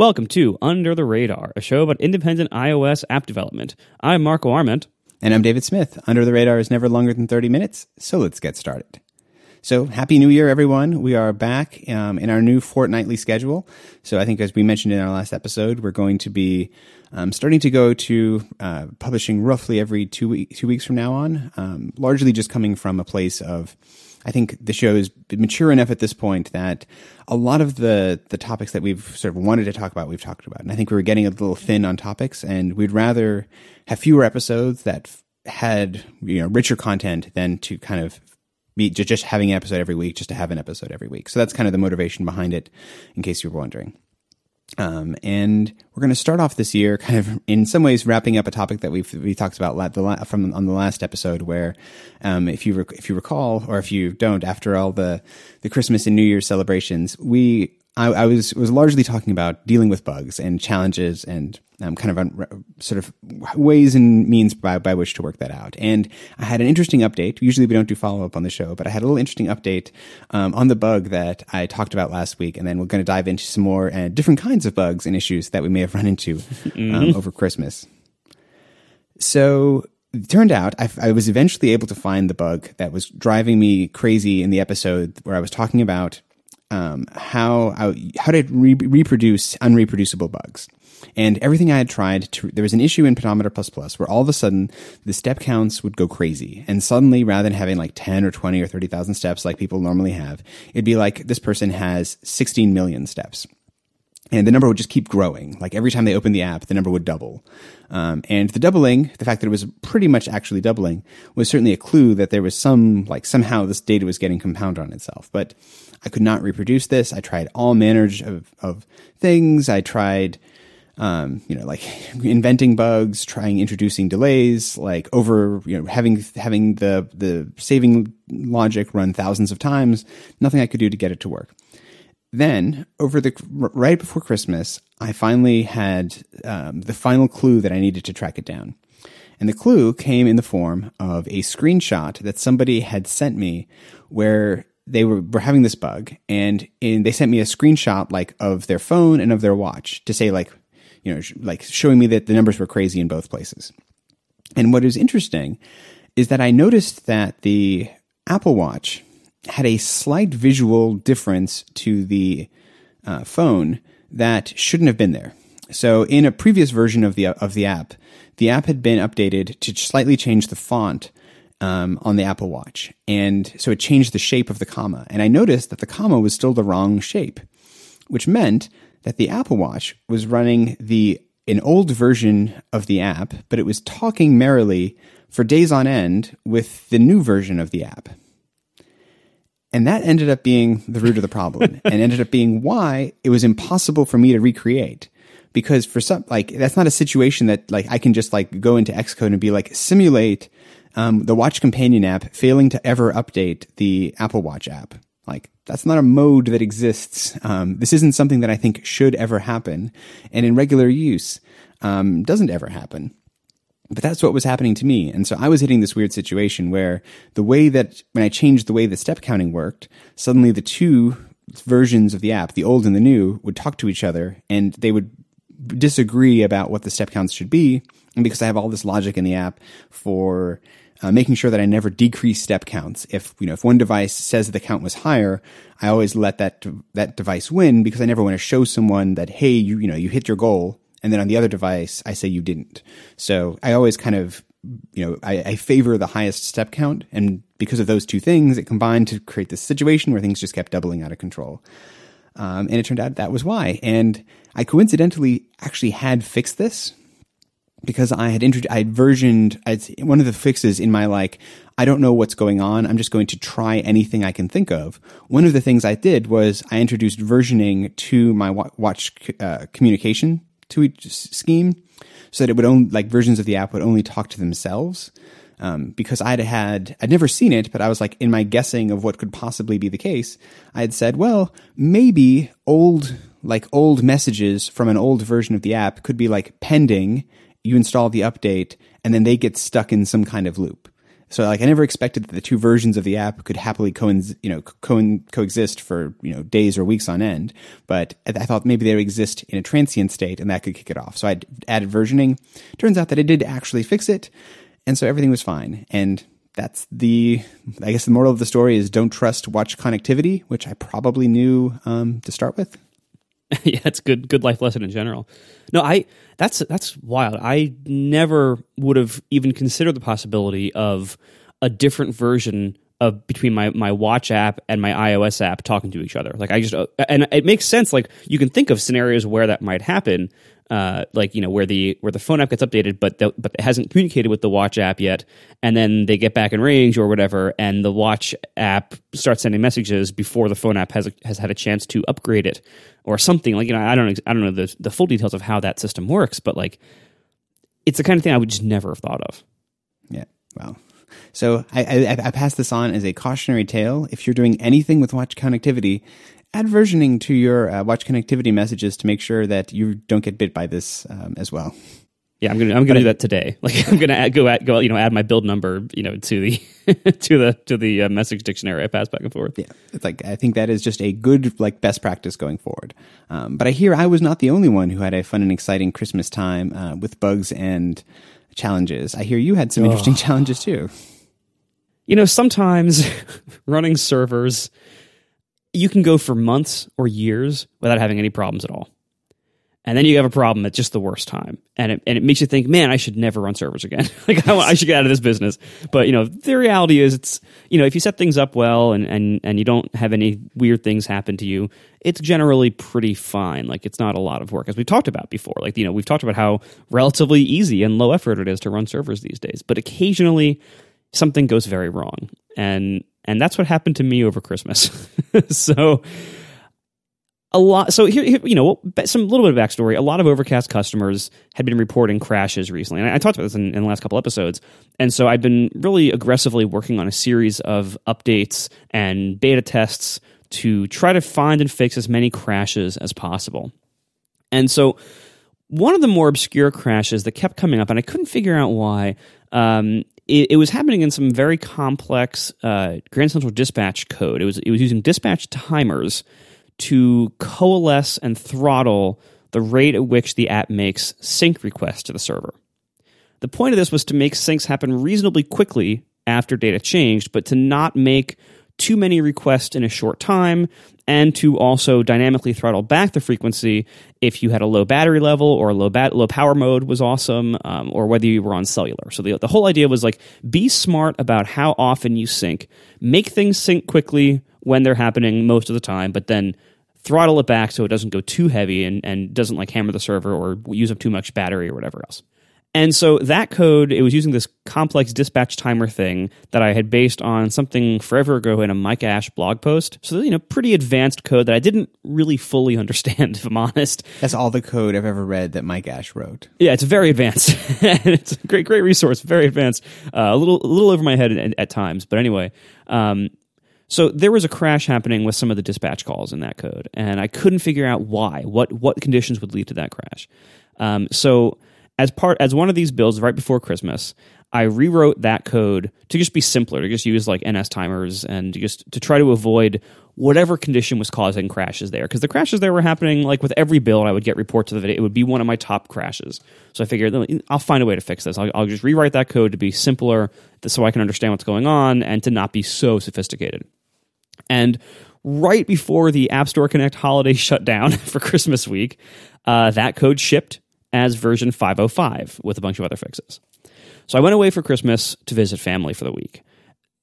Welcome to Under the Radar, a show about independent iOS app development. I'm Marco Arment. And I'm David Smith. Under the Radar is never longer than 30 minutes, so let's get started. So, Happy New Year, everyone. We are back um, in our new fortnightly schedule. So, I think as we mentioned in our last episode, we're going to be um, starting to go to uh, publishing roughly every two, week, two weeks from now on, um, largely just coming from a place of I think the show is mature enough at this point that a lot of the the topics that we've sort of wanted to talk about, we've talked about, and I think we were getting a little thin on topics, and we'd rather have fewer episodes that had you know richer content than to kind of be just having an episode every week, just to have an episode every week. So that's kind of the motivation behind it, in case you were wondering. Um, and we're going to start off this year, kind of in some ways wrapping up a topic that we've we talked about the la- from on the last episode, where um, if you rec- if you recall, or if you don't, after all the the Christmas and New Year's celebrations, we I, I was was largely talking about dealing with bugs and challenges and um, kind of un, sort of ways and means by, by which to work that out. And I had an interesting update. Usually we don't do follow up on the show, but I had a little interesting update um, on the bug that I talked about last week. And then we're going to dive into some more uh, different kinds of bugs and issues that we may have run into um, mm-hmm. over Christmas. So it turned out I, I, was eventually able to find the bug that was driving me crazy in the episode where I was talking about um, how I, how to re- reproduce unreproducible bugs. And everything I had tried to, there was an issue in Pedometer plus plus where all of a sudden the step counts would go crazy. And suddenly, rather than having like 10 or 20 or 30,000 steps like people normally have, it'd be like this person has 16 million steps. And the number would just keep growing. Like every time they opened the app, the number would double. Um, and the doubling, the fact that it was pretty much actually doubling, was certainly a clue that there was some, like somehow this data was getting compounded on itself. But I could not reproduce this. I tried all manners of, of things. I tried, um, you know, like inventing bugs, trying introducing delays, like over, you know, having having the the saving logic run thousands of times. Nothing I could do to get it to work. Then, over the right before Christmas, I finally had um, the final clue that I needed to track it down. And the clue came in the form of a screenshot that somebody had sent me where they were, were having this bug and in, they sent me a screenshot like of their phone and of their watch to say like, you know, sh- like showing me that the numbers were crazy in both places. And what is interesting is that I noticed that the Apple Watch had a slight visual difference to the uh, phone that shouldn't have been there. So in a previous version of the of the app, the app had been updated to slightly change the font um, on the Apple Watch. And so it changed the shape of the comma. And I noticed that the comma was still the wrong shape, which meant that the Apple Watch was running the an old version of the app, but it was talking merrily for days on end with the new version of the app. And that ended up being the root of the problem and ended up being why it was impossible for me to recreate. Because for some, like, that's not a situation that, like, I can just, like, go into Xcode and be like, simulate um, the Watch Companion app failing to ever update the Apple Watch app. Like, that's not a mode that exists. Um, this isn't something that I think should ever happen. And in regular use, um, doesn't ever happen. But that's what was happening to me. And so I was hitting this weird situation where the way that, when I changed the way the step counting worked, suddenly the two versions of the app, the old and the new, would talk to each other and they would disagree about what the step counts should be. And because I have all this logic in the app for uh, making sure that I never decrease step counts. If you know, if one device says the count was higher, I always let that that device win because I never want to show someone that hey, you you know, you hit your goal, and then on the other device, I say you didn't. So I always kind of you know, I, I favor the highest step count, and because of those two things, it combined to create this situation where things just kept doubling out of control. Um, and it turned out that was why. And I coincidentally actually had fixed this because I had introduced, I had versioned I'd, one of the fixes in my like, I don't know what's going on. I'm just going to try anything I can think of. One of the things I did was I introduced versioning to my watch uh, communication to each scheme so that it would only, like versions of the app would only talk to themselves. Um, because I'd had, I'd never seen it, but I was like, in my guessing of what could possibly be the case, I had said, well, maybe old, like old messages from an old version of the app could be like pending you install the update, and then they get stuck in some kind of loop. So like I never expected that the two versions of the app could happily co- you know co- coexist for you know days or weeks on end. But I thought maybe they would exist in a transient state and that could kick it off. So I added versioning. Turns out that it did actually fix it, and so everything was fine. And that's the I guess the moral of the story is don't trust watch connectivity, which I probably knew um, to start with. yeah, it's good good life lesson in general. No, I that's that's wild. I never would have even considered the possibility of a different version of between my my watch app and my iOS app talking to each other. Like I just uh, and it makes sense. Like you can think of scenarios where that might happen. Uh, like you know where the where the phone app gets updated, but the, but it hasn't communicated with the watch app yet, and then they get back in range or whatever, and the watch app starts sending messages before the phone app has has had a chance to upgrade it or something. Like you know I don't I don't know the the full details of how that system works, but like it's the kind of thing I would just never have thought of. Yeah. Well, so I, I, I pass this on as a cautionary tale. If you're doing anything with watch connectivity, add versioning to your uh, watch connectivity messages to make sure that you don't get bit by this um, as well. Yeah, I'm gonna I'm gonna do that today. Like I'm gonna add, go add, go you know add my build number you know to the to the to the uh, message dictionary I pass back and forth. Yeah, it's like I think that is just a good like best practice going forward. Um, but I hear I was not the only one who had a fun and exciting Christmas time uh, with bugs and challenges. I hear you had some interesting challenges too. You know, sometimes running servers, you can go for months or years without having any problems at all. And then you have a problem at just the worst time. And it, and it makes you think, man, I should never run servers again. like, I, I, should get out of this business. But, you know, the reality is it's, you know, if you set things up well and, and, and you don't have any weird things happen to you, it's generally pretty fine. Like, it's not a lot of work, as we talked about before. Like, you know, we've talked about how relatively easy and low effort it is to run servers these days. But occasionally, something goes very wrong. And and that's what happened to me over Christmas. so a lot so here, here, you know some little bit of backstory a lot of overcast customers had been reporting crashes recently and i, I talked about this in, in, the last couple episodes and so i've been really aggressively working on a series of updates and beta tests to try to find and fix as many crashes as possible and so one of the more obscure crashes that kept coming up and i couldn't figure out why um, it, it, was happening in some very complex uh, Grand Central Dispatch code. It was it was using dispatch timers to coalesce and throttle the rate at which the app makes sync requests to the server. The point of this was to make syncs happen reasonably quickly after data changed, but to not make too many requests in a short time, and to also dynamically throttle back the frequency if you had a low battery level or low bat- low power mode was awesome, um, or whether you were on cellular. So the the whole idea was like be smart about how often you sync, make things sync quickly when they're happening most of the time, but then throttle it back so it doesn't go too heavy and, and doesn't like hammer the server or use up too much battery or whatever else. And so that code, it was using this complex dispatch timer thing that I had based on something forever ago in a Mike Ash blog post. So, you know, pretty advanced code that I didn't really fully understand, if I'm honest. That's all the code I've ever read that Mike Ash wrote. Yeah, it's very advanced. it's a great, great resource, very advanced. Uh, a little, a little over my head at, at times. But anyway, um, so there was a crash happening with some of the dispatch calls in that code, and I couldn't figure out why. What what conditions would lead to that crash? Um, so as part as one of these builds right before Christmas, I rewrote that code to just be simpler, to just use like NS timers and just to try to avoid whatever condition was causing crashes there. Because the crashes there were happening like with every build, I would get reports of it. It would be one of my top crashes. So I figured I'll find a way to fix this. I'll, I'll just rewrite that code to be simpler so I can understand what's going on and to not be so sophisticated. And right before the App Store Connect holiday shut down for Christmas week, uh, that code shipped as version 505 with a bunch of other fixes. So I went away for Christmas to visit family for the week.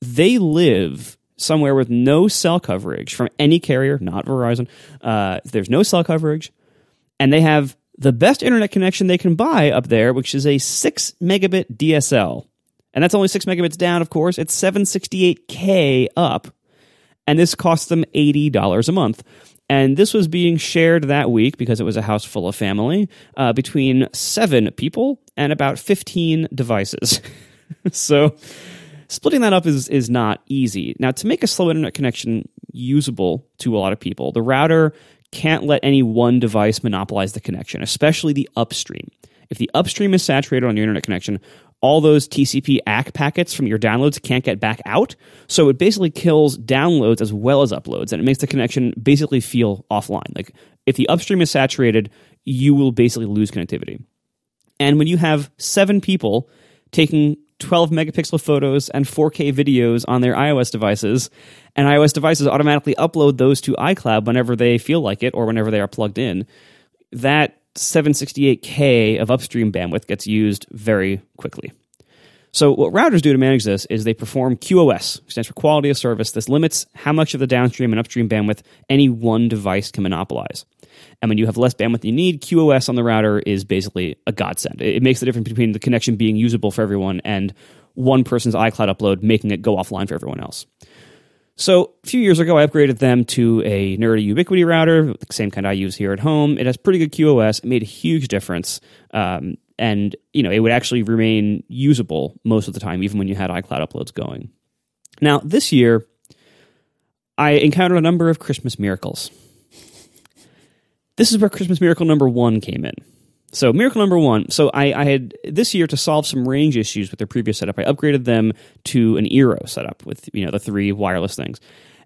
They live somewhere with no cell coverage from any carrier, not Verizon. Uh, there's no cell coverage, and they have the best internet connection they can buy up there, which is a 6 megabit DSL. And that's only 6 megabits down, of course. It's 768K up. And this cost them $80 a month. And this was being shared that week because it was a house full of family uh, between seven people and about 15 devices. so splitting that up is, is not easy. Now, to make a slow internet connection usable to a lot of people, the router can't let any one device monopolize the connection, especially the upstream. If the upstream is saturated on your internet connection, all those TCP ACK packets from your downloads can't get back out. So it basically kills downloads as well as uploads, and it makes the connection basically feel offline. Like if the upstream is saturated, you will basically lose connectivity. And when you have seven people taking 12 megapixel photos and 4K videos on their iOS devices, and iOS devices automatically upload those to iCloud whenever they feel like it or whenever they are plugged in, that 768K of upstream bandwidth gets used very quickly. So, what routers do to manage this is they perform QoS, which stands for quality of service. This limits how much of the downstream and upstream bandwidth any one device can monopolize. And when you have less bandwidth you need, QoS on the router is basically a godsend. It makes the difference between the connection being usable for everyone and one person's iCloud upload making it go offline for everyone else. So a few years ago, I upgraded them to a Nerdy Ubiquiti router, the same kind I use here at home. It has pretty good QoS. It made a huge difference, um, and you know it would actually remain usable most of the time, even when you had iCloud uploads going. Now this year, I encountered a number of Christmas miracles. This is where Christmas miracle number one came in. So miracle number one. So I, I, had this year to solve some range issues with their previous setup. I upgraded them to an Eero setup with you know the three wireless things,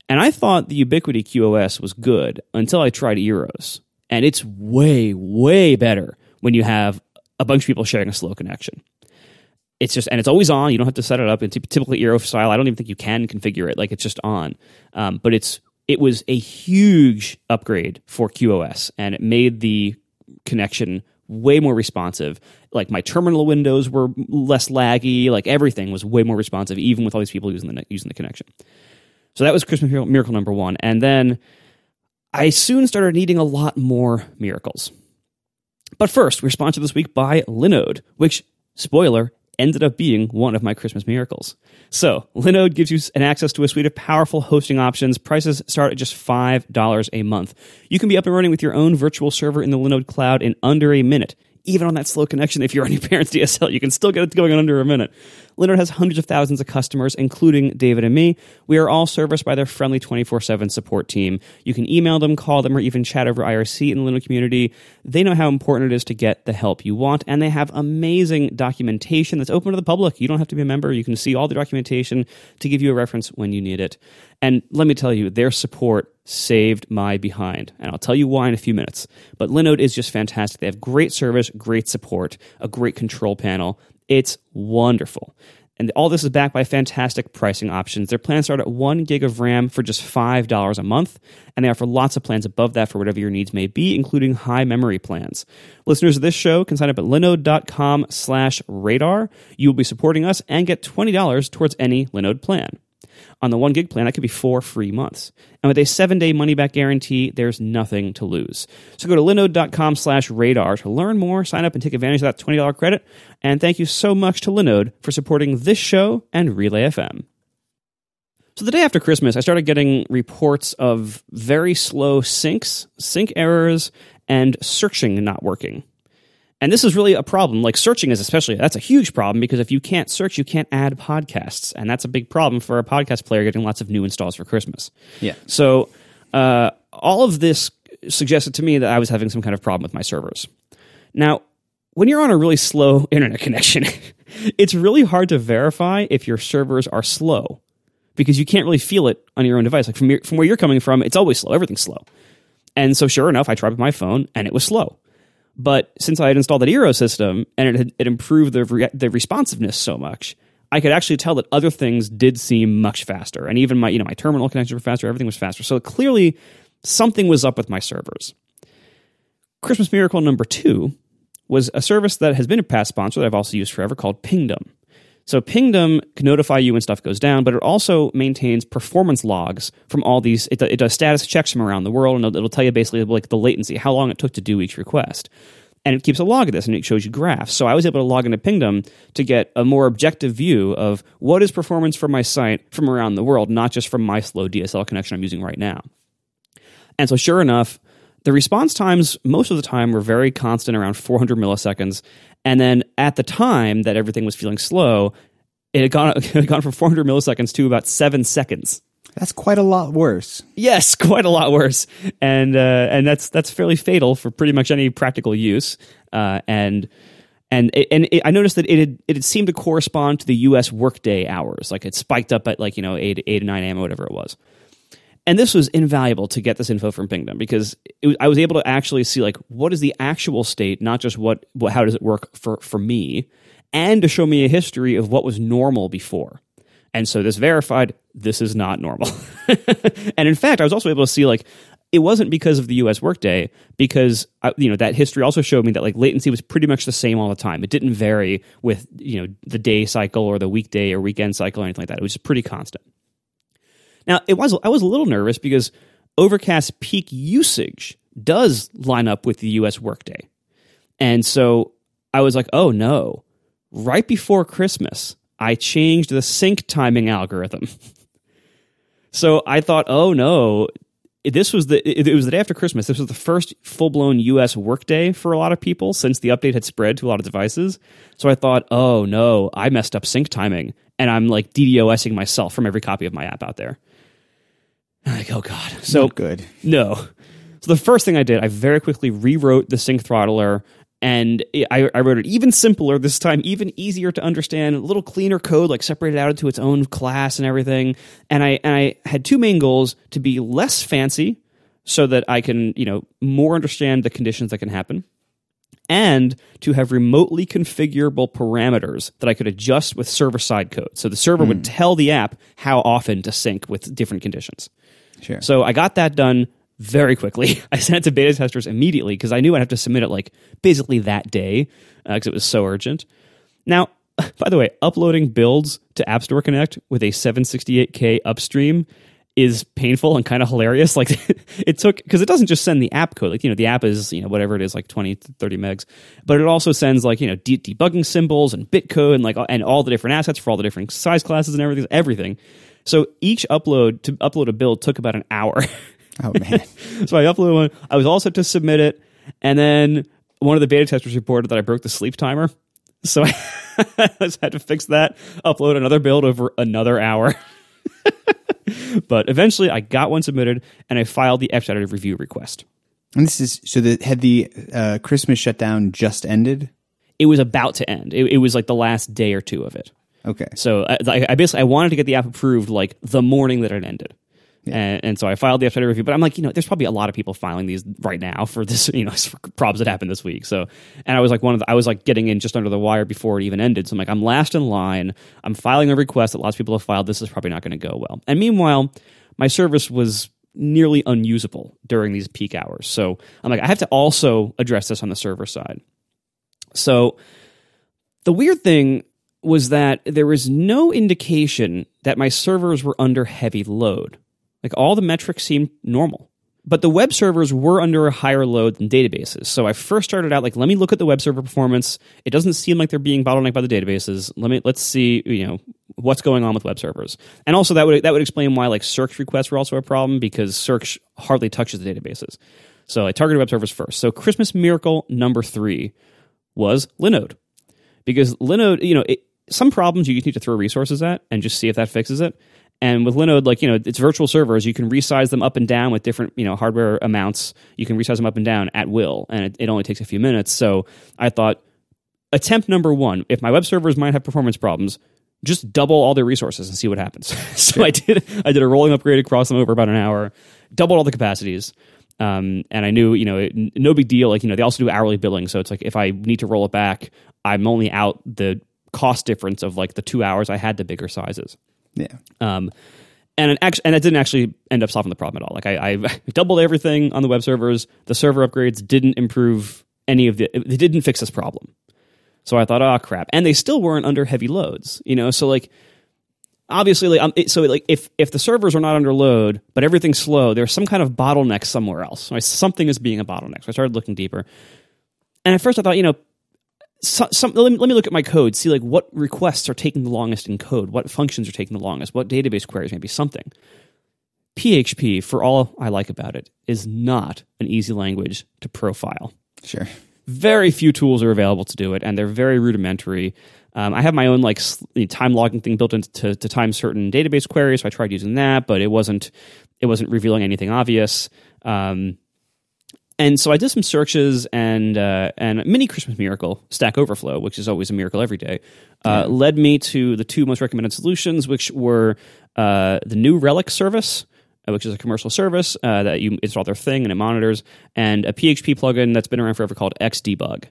and I thought the Ubiquiti QoS was good until I tried Eeros, and it's way way better when you have a bunch of people sharing a slow connection. It's just and it's always on. You don't have to set it up. It's typically Eero style. I don't even think you can configure it. Like it's just on, um, but it's it was a huge upgrade for QoS, and it made the connection way more responsive. Like my terminal windows were less laggy. Like everything was way more responsive, even with all these people using the using the connection. So that was Christmas miracle number one, and then I soon started needing a lot more miracles. But first, we're sponsored this week by Linode, which spoiler ended up being one of my Christmas miracles. So, Linode gives you an access to a suite of powerful hosting options. Prices start at just $5 a month. You can be up and running with your own virtual server in the Linode cloud in under a minute even on that slow connection, if you're on your parents' DSL, you can still get it going in under a minute. Linode has hundreds of thousands of customers, including David and me. We are all serviced by their friendly 24 7 support team. You can email them, call them, or even chat over IRC in the Linode community. They know how important it is to get the help you want, and they have amazing documentation that's open to the public. You don't have to be a member. You can see all the documentation to give you a reference when you need it. And let me tell you, their support saved my behind. And I'll tell you why in a few minutes. But Linode is just fantastic. They have great service, great support, a great control panel. It's wonderful. And all this is backed by fantastic pricing options. Their plans start at one gig of RAM for just $5 a month, and they offer lots of plans above that for whatever your needs may be, including high memory plans. Listeners of this show can sign up at linode.com slash radar. You will be supporting us and get $20 towards any Linode plan. On the one gig plan, that could be four free months. And with a seven day money back guarantee, there's nothing to lose. So go to linode.com slash radar to learn more, sign up, and take advantage of that $20 credit. And thank you so much to Linode for supporting this show and Relay FM. So the day after Christmas, I started getting reports of very slow syncs, sync errors, and searching not working. And this is really a problem. Like searching is especially, that's a huge problem because if you can't search, you can't add podcasts. And that's a big problem for a podcast player getting lots of new installs for Christmas. Yeah. So uh, all of this suggested to me that I was having some kind of problem with my servers. Now, when you're on a really slow internet connection, it's really hard to verify if your servers are slow because you can't really feel it on your own device. Like from, your, from where you're coming from, it's always slow. Everything's slow. And so, sure enough, I tried with my phone and it was slow. But since I had installed that Eero system and it had, it improved the re- the responsiveness so much, I could actually tell that other things did seem much faster, and even my you know my terminal connections were faster. Everything was faster. So clearly, something was up with my servers. Christmas miracle number two was a service that has been a past sponsor that I've also used forever called Pingdom. So Pingdom can notify you when stuff goes down, but it also maintains performance logs from all these. It, it does status checks from around the world, and it'll, it'll tell you basically like the latency, how long it took to do each request and it keeps a log of this and it shows you graphs. So I was able to log into Pingdom to get a more objective view of what is performance for my site from around the world, not just from my slow DSL connection I'm using right now. And so, sure enough, the response times most of the time were very constant around 400 milliseconds. And then at the time that everything was feeling slow, it had gone, it had gone from 400 milliseconds to about seven seconds. That's quite a lot worse. Yes, quite a lot worse, and uh, and that's that's fairly fatal for pretty much any practical use. Uh, and and it, and it, I noticed that it had it had seemed to correspond to the U.S. workday hours, like it spiked up at like you know eight eight to nine a.m. or whatever it was. And this was invaluable to get this info from Pingdom because was, I was able to actually see like what is the actual state, not just what, what how does it work for for me, and to show me a history of what was normal before. And so this verified this is not normal. and in fact, I was also able to see like it wasn't because of the US workday because uh, you know that history also showed me that like latency was pretty much the same all the time. It didn't vary with you know the day cycle or the weekday or weekend cycle or anything like that. It was pretty constant. Now, it was I was a little nervous because Overcast peak usage does line up with the US workday. And so I was like, "Oh no. Right before Christmas, I changed the sync timing algorithm." so I thought, "Oh no, this was the it was the day after Christmas. This was the first full blown U.S. workday for a lot of people since the update had spread to a lot of devices. So I thought, oh no, I messed up sync timing, and I'm like DDoSing myself from every copy of my app out there. I'm like, oh god, so Not good. No. So the first thing I did, I very quickly rewrote the sync throttler and I, I, wrote it even simpler this time, even easier to understand, a little cleaner code, like separated out into its own class and everything. And I and I had two main goals: to be less fancy, so that I can you know more understand the conditions that can happen, and to have remotely configurable parameters that I could adjust with server side code. So the server would hmm. tell the app how often to sync with different conditions. Sure. So I got that done very quickly. I sent it to beta testers immediately because I knew I'd have to submit it like basically that day because uh, it was so urgent. Now, by the way, uploading builds to App Store Connect with a 768K upstream is painful and kind of hilarious. Like it took because it doesn't just send the app code. Like you know, the app is you know whatever it is, like 20 to 30 megs, but it also sends like you know de- debugging symbols and bitcode and like and all the different assets for all the different size classes and everything. Everything. So each upload to upload a build took about an hour. Oh man. so I uploaded one. I was all set to submit it, and then one of the beta testers reported that I broke the sleep timer. So I had to fix that, upload another build over another hour. but eventually I got one submitted and I filed the expedited review request. And this is so that had the uh, Christmas shutdown just ended? It was about to end. It, it, was like the last day or two of it. Okay. So I, I basically I wanted to get the app approved like the morning that it ended. Yeah. And, and, so I filed the FTW review, but I'm like, you know, there's probably a lot of people filing these right now for this, you know, problems that happened this week. So, and I was like one of the, I was like getting in just under the wire before it even ended. So I'm like, I'm last in line. I'm filing a request that lots of people have filed. This is probably not going to go well. And meanwhile, my service was nearly unusable during these peak hours. So I'm like, I have to also address this on the server side. So the weird thing was that there was no indication that my servers were under heavy load. Like all the metrics seemed normal. But the web servers were under a higher load than databases. So I first started out like, let me look at the web server performance. It doesn't seem like they're being bottlenecked by the databases. Let me let's see, you know, what's going on with web servers. And also that would that would explain why like search requests were also a problem because search hardly touches the databases. So I targeted web servers first. So Christmas miracle number three was Linode. Because Linode, you know, it, some problems you just need to throw resources at and just see if that fixes it. And with Linode, like, you know, it's virtual servers. You can resize them up and down with different, you know, hardware amounts. You can resize them up and down at will. And it, it only takes a few minutes. So I thought, attempt number one, if my web servers might have performance problems, just double all their resources and see what happens. so. I did I did a rolling upgrade across them over about an hour, doubled all the capacities. Um, and I knew, you know, it, no big deal. Like, you know, they also do hourly billing. So it's like if I need to roll it back, I'm only out the cost difference of like the two hours I had the bigger sizes. Yeah. Um, and it actually, and it didn't actually end up solving the problem at all. Like I, I doubled everything on the web servers. The server upgrades didn't improve any of the. They didn't fix this problem. So I thought, oh crap, and they still weren't under heavy loads. You know, so like obviously, like um, so like if if the servers are not under load but everything's slow, there's some kind of bottleneck somewhere else. Right? Something is being a bottleneck. So I started looking deeper, and at first I thought, you know, so, some, let, me, let me look at my code, see like what requests are taking the longest in code, what functions are taking the longest, what database queries, maybe something. PHP, for all I like about it, is not an easy language to profile. Sure. Very few tools are available to do it, and they're very rudimentary. Um, I have my own like time logging thing built into to, to time certain database queries, so I tried using that, but it wasn't it wasn't revealing anything obvious. Um, And so I did some searches, and uh, and mini Christmas miracle, Stack Overflow, which is always a miracle every day, uh, led me to the two most recommended solutions, which were uh, the New Relic service, uh, which is a commercial service uh, that you install their thing and it monitors, and a PHP plugin that's been around forever called Xdebug.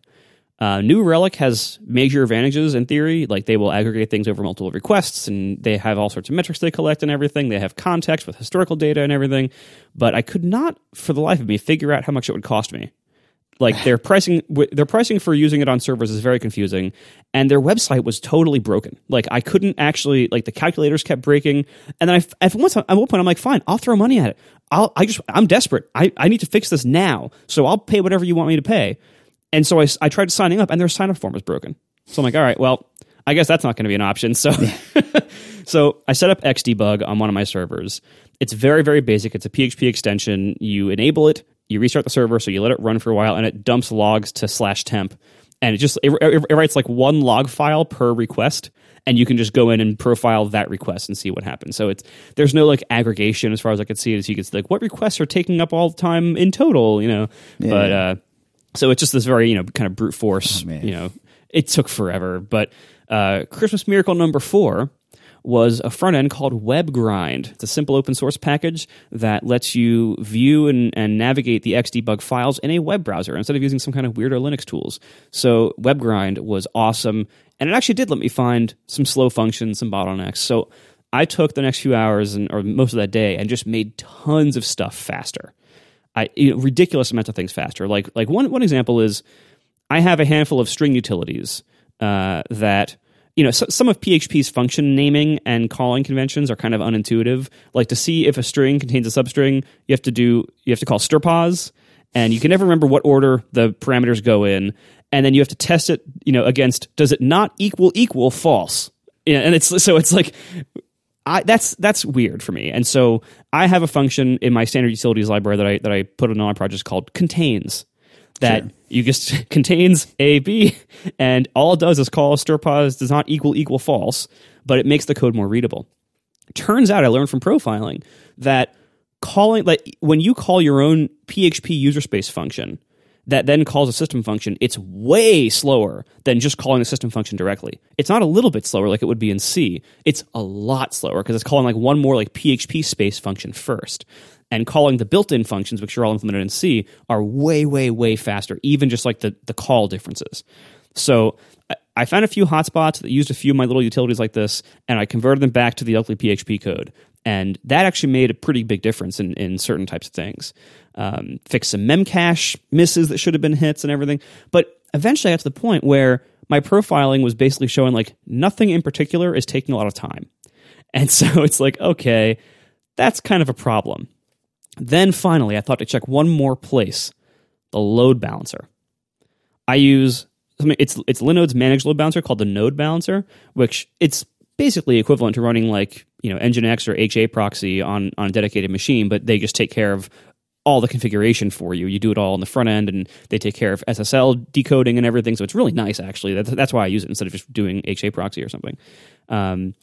Uh, New Relic has major advantages in theory, like they will aggregate things over multiple requests, and they have all sorts of metrics they collect and everything. They have context with historical data and everything, but I could not, for the life of me, figure out how much it would cost me. Like their pricing, their pricing for using it on servers is very confusing, and their website was totally broken. Like I couldn't actually, like the calculators kept breaking, and then I, at one at one point, I'm like, fine, I'll throw money at it. I'll, I just, I'm desperate. I, I need to fix this now, so I'll pay whatever you want me to pay. And so I, I tried signing up, and their sign up form was broken. So I'm like, all right, well, I guess that's not going to be an option. So, so I set up Xdebug on one of my servers. It's very, very basic. It's a PHP extension. You enable it, you restart the server, so you let it run for a while, and it dumps logs to slash temp, and it just it, it, it writes like one log file per request, and you can just go in and profile that request and see what happens. So it's there's no like aggregation as far as I could see. So you can see like what requests are taking up all the time in total, you know. Yeah. But uh, so it's just this very you know kind of brute force. Oh, you know, it took forever, but uh, Christmas Miracle number four was a front end called WebGrind. It's a simple open source package that lets you view and, and navigate the Xdebug files in a web browser instead of using some kind of weirdo Linux tools. So WebGrind was awesome, and it actually did let me find some slow functions, some bottlenecks. So I took the next few hours and or most of that day and just made tons of stuff faster. I you know, ridiculous amounts of things faster. Like like one one example is I have a handful of string utilities uh, that you know so, some of PHP's function naming and calling conventions are kind of unintuitive. Like to see if a string contains a substring, you have to do you have to call strpos, and you can never remember what order the parameters go in, and then you have to test it you know against does it not equal equal false. Yeah, and it's so it's like I, that's that's weird for me. And so I have a function in my standard utilities library that I that I put in all my projects called contains. That Sure. you just contains a b, and all it does is call strpos does not equal equal false, but it makes the code more readable. Turns out I learned from profiling that calling like when you call your own PHP user space function that then calls a system function, it's way slower than just calling the system function directly. It's not a little bit slower like it would be in C. It's a lot slower because it's calling like one more like PHP space function first. And calling the built-in functions, which are all implemented in C, are way, way, way faster, even just like the, the call differences. So I- I found a few hotspots that used a few of my little utilities like this, and I converted them back to the ugly PHP code. And that actually made a pretty big difference in, in certain types of things. Um, some memcache misses that should have been hits and everything. But eventually I got to the point where my profiling was basically showing like nothing in particular is taking a lot of time. And so it's like, okay, that's kind of a problem. Then finally, I thought to check one more place the load balancer. I use it's it's Linode's managed load balancer called the Node Balancer, which it's basically equivalent to running like you know Nginx or HA proxy on on a dedicated machine, but they just take care of all the configuration for you. You do it all on the front end, and they take care of SSL decoding and everything. So it's really nice, actually. That's, that's why I use it instead of just doing HA proxy or something. Um,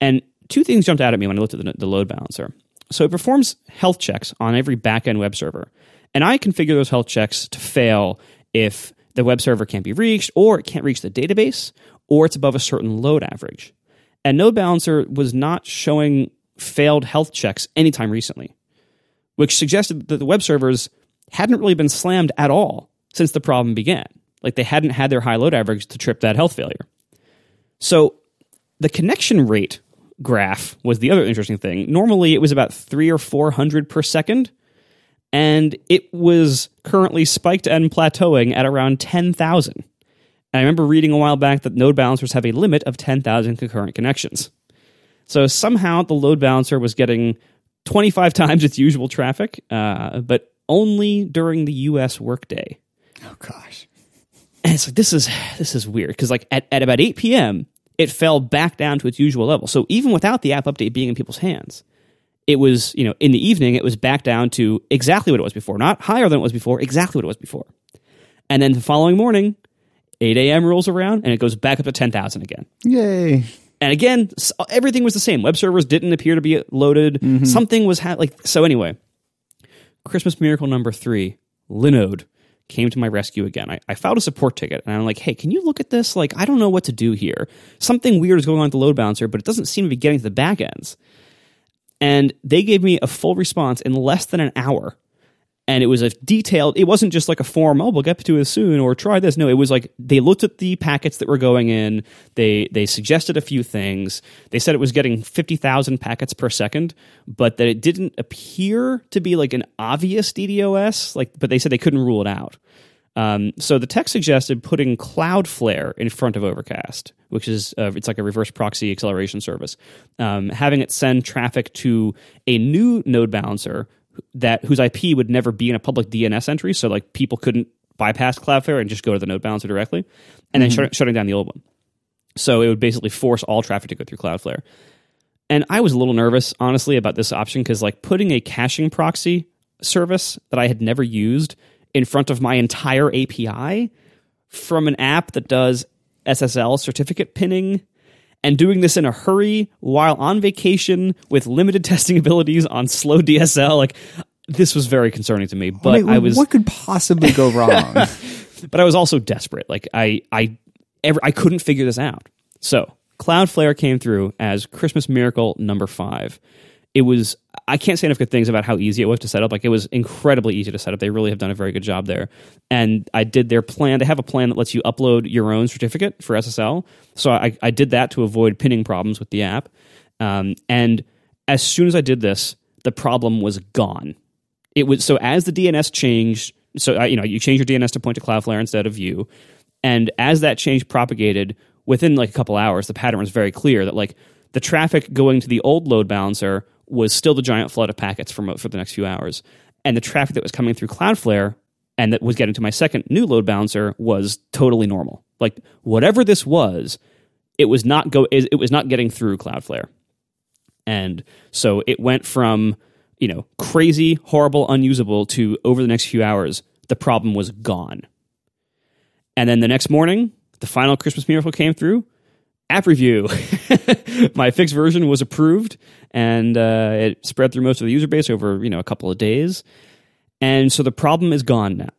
and two things jumped out at me when I looked at the, the load balancer. So it performs health checks on every backend web server, and I configure those health checks to fail if the web server can't be reached, or it can't reach the database, or it's above a certain load average. And Node Balancer was not showing failed health checks anytime recently, which suggested that the web servers hadn't really been slammed at all since the problem began. Like they hadn't had their high load average to trip that health failure. So the connection rate graph was the other interesting thing. Normally it was about three or four hundred per second, and it was currently spiked and plateauing at around 10,000. And I remember reading a while back that node balancers have a limit of 10,000 concurrent connections. So somehow the load balancer was getting 25 times its usual traffic, uh, but only during the US workday. Oh gosh. And it's like this is this is weird because like at, at about 8 p.m. it fell back down to its usual level. So even without the app update being in people's hands, it was you know in the evening it was back down to exactly what it was before, not higher than it was before, exactly what it was before. And then the following morning, 8 a.m. rolls around and it goes back up to 10,000 again. Yay. And again, everything was the same. Web servers didn't appear to be loaded. Mm-hmm. Something was ha- like so. Anyway, Christmas miracle number three Linode came to my rescue again. I, I filed a support ticket and I'm like, hey, can you look at this? Like, I don't know what to do here. Something weird is going on with the load balancer, but it doesn't seem to be getting to the back ends. And they gave me a full response in less than an hour and it was a detailed it wasn't just like a form oh we'll get to it soon or try this. No it was like they looked at the packets that were going in. They they suggested a few things. They said it was getting 50,000 packets per second but that it didn't appear to be like an obvious DDoS like but they said they couldn't rule it out. Um, so the tech suggested putting Cloudflare in front of Overcast, which is uh, it's like a reverse proxy acceleration service, um, having it send traffic to a new node balancer that whose IP would never be in a public DNS entry, so like people couldn't bypass Cloudflare and just go to the node balancer directly, and then mm-hmm. shut, shutting down the old one. So it would basically force all traffic to go through Cloudflare. And I was a little nervous, honestly, about this option because like putting a caching proxy service that I had never used in front of my entire API from an app that does SSL certificate pinning and doing this in a hurry while on vacation with limited testing abilities on slow DSL. Like this was very concerning to me. But Wait, I was what could possibly go wrong? but I was also desperate. Like I I ever I couldn't figure this out. So Cloudflare came through as Christmas miracle number five it was I can't say enough good things about how easy it was to set up. Like it was incredibly easy to set up. They really have done a very good job there. And I did their plan. They have a plan that lets you upload your own certificate for SSL. So I, I did that to avoid pinning problems with the app. Um, and as soon as I did this, the problem was gone. It was so as the DNS changed. So uh, you know you change your DNS to point to Cloudflare instead of you, and as that change propagated within like a couple hours, the pattern was very clear that like the traffic going to the old load balancer was still the giant flood of packets for, for the next few hours. And the traffic that was coming through Cloudflare and that was getting to my second new load balancer was totally normal. Like whatever this was, it was not go it was not getting through Cloudflare. And so it went from, you know, crazy, horrible, unusable to over the next few hours, the problem was gone. And then the next morning, the final Christmas miracle came through app review. My fixed version was approved, and uh, it spread through most of the user base over you know a couple of days, and so the problem is gone now.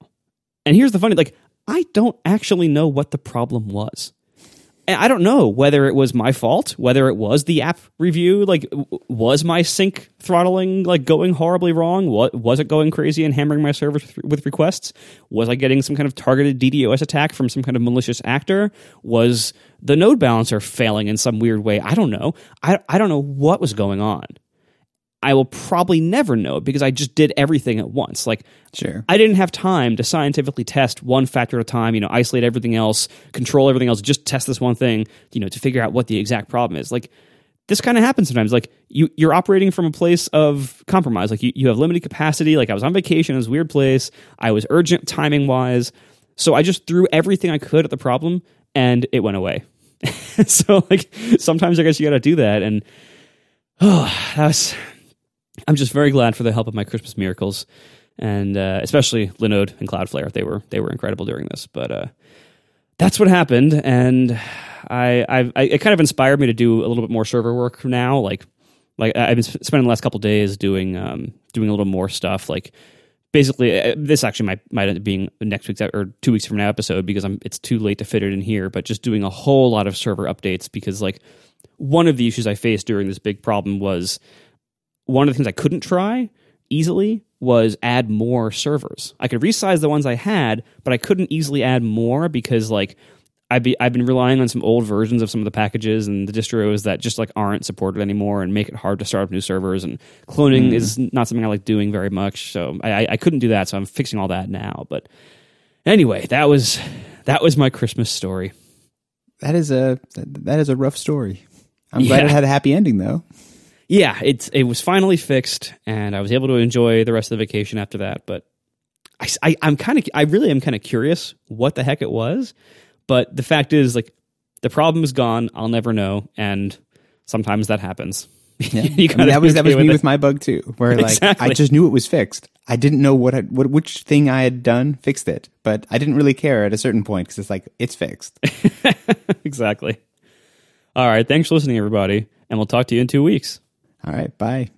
And here's the funny: like I don't actually know what the problem was. I don't know whether it was my fault, whether it was the app review. Like, was my sync throttling like going horribly wrong? What was it going crazy and hammering my server with requests? Was I getting some kind of targeted DDoS attack from some kind of malicious actor? Was the node balancer failing in some weird way? I don't know. I I don't know what was going on. I will probably never know because I just did everything at once. Like, sure, I didn't have time to scientifically test one factor at a time. You know, isolate everything else, control everything else, just test this one thing. You know, to figure out what the exact problem is. Like, this kind of happens sometimes. Like, you you're operating from a place of compromise. Like, you you have limited capacity. Like, I was on vacation in this weird place. I was urgent timing wise, so I just threw everything I could at the problem, and it went away. so, like, sometimes I guess you got to do that, and oh, that was I'm just very glad for the help of my Christmas miracles, and uh, especially Linode and Cloudflare. They were they were incredible during this. But uh, that's what happened, and I, I, I it kind of inspired me to do a little bit more server work now. Like like I've been spending the last couple days doing um, doing a little more stuff. Like basically, uh, this actually might might end up being next week's or two weeks from now episode because I'm it's too late to fit it in here. But just doing a whole lot of server updates because like one of the issues I faced during this big problem was one of the things I couldn't try easily was add more servers. I could resize the ones I had, but I couldn't easily add more because like I've, be, I've been relying on some old versions of some of the packages and the distros that just like aren't supported anymore and make it hard to start up new servers. And cloning mm. is not something I like doing very much, so I, I couldn't do that. So I'm fixing all that now. But anyway, that was that was my Christmas story. That is a that is a rough story. I'm glad it had a happy ending though yeah, it's it was finally fixed, and I was able to enjoy the rest of the vacation after that. But I, I I'm kind of I really am kind of curious what the heck it was. But the fact is, like, the problem is gone. I'll never know, and sometimes that happens. Yeah. I mean, that was that was me with, with my bug too, where like exactly. I just knew it was fixed. I didn't know what I, what which thing I had done fixed it, but I didn't really care at a certain point because it's like it's fixed. exactly. All right, thanks for listening, everybody, and we'll talk to you in two weeks. All right. Bye.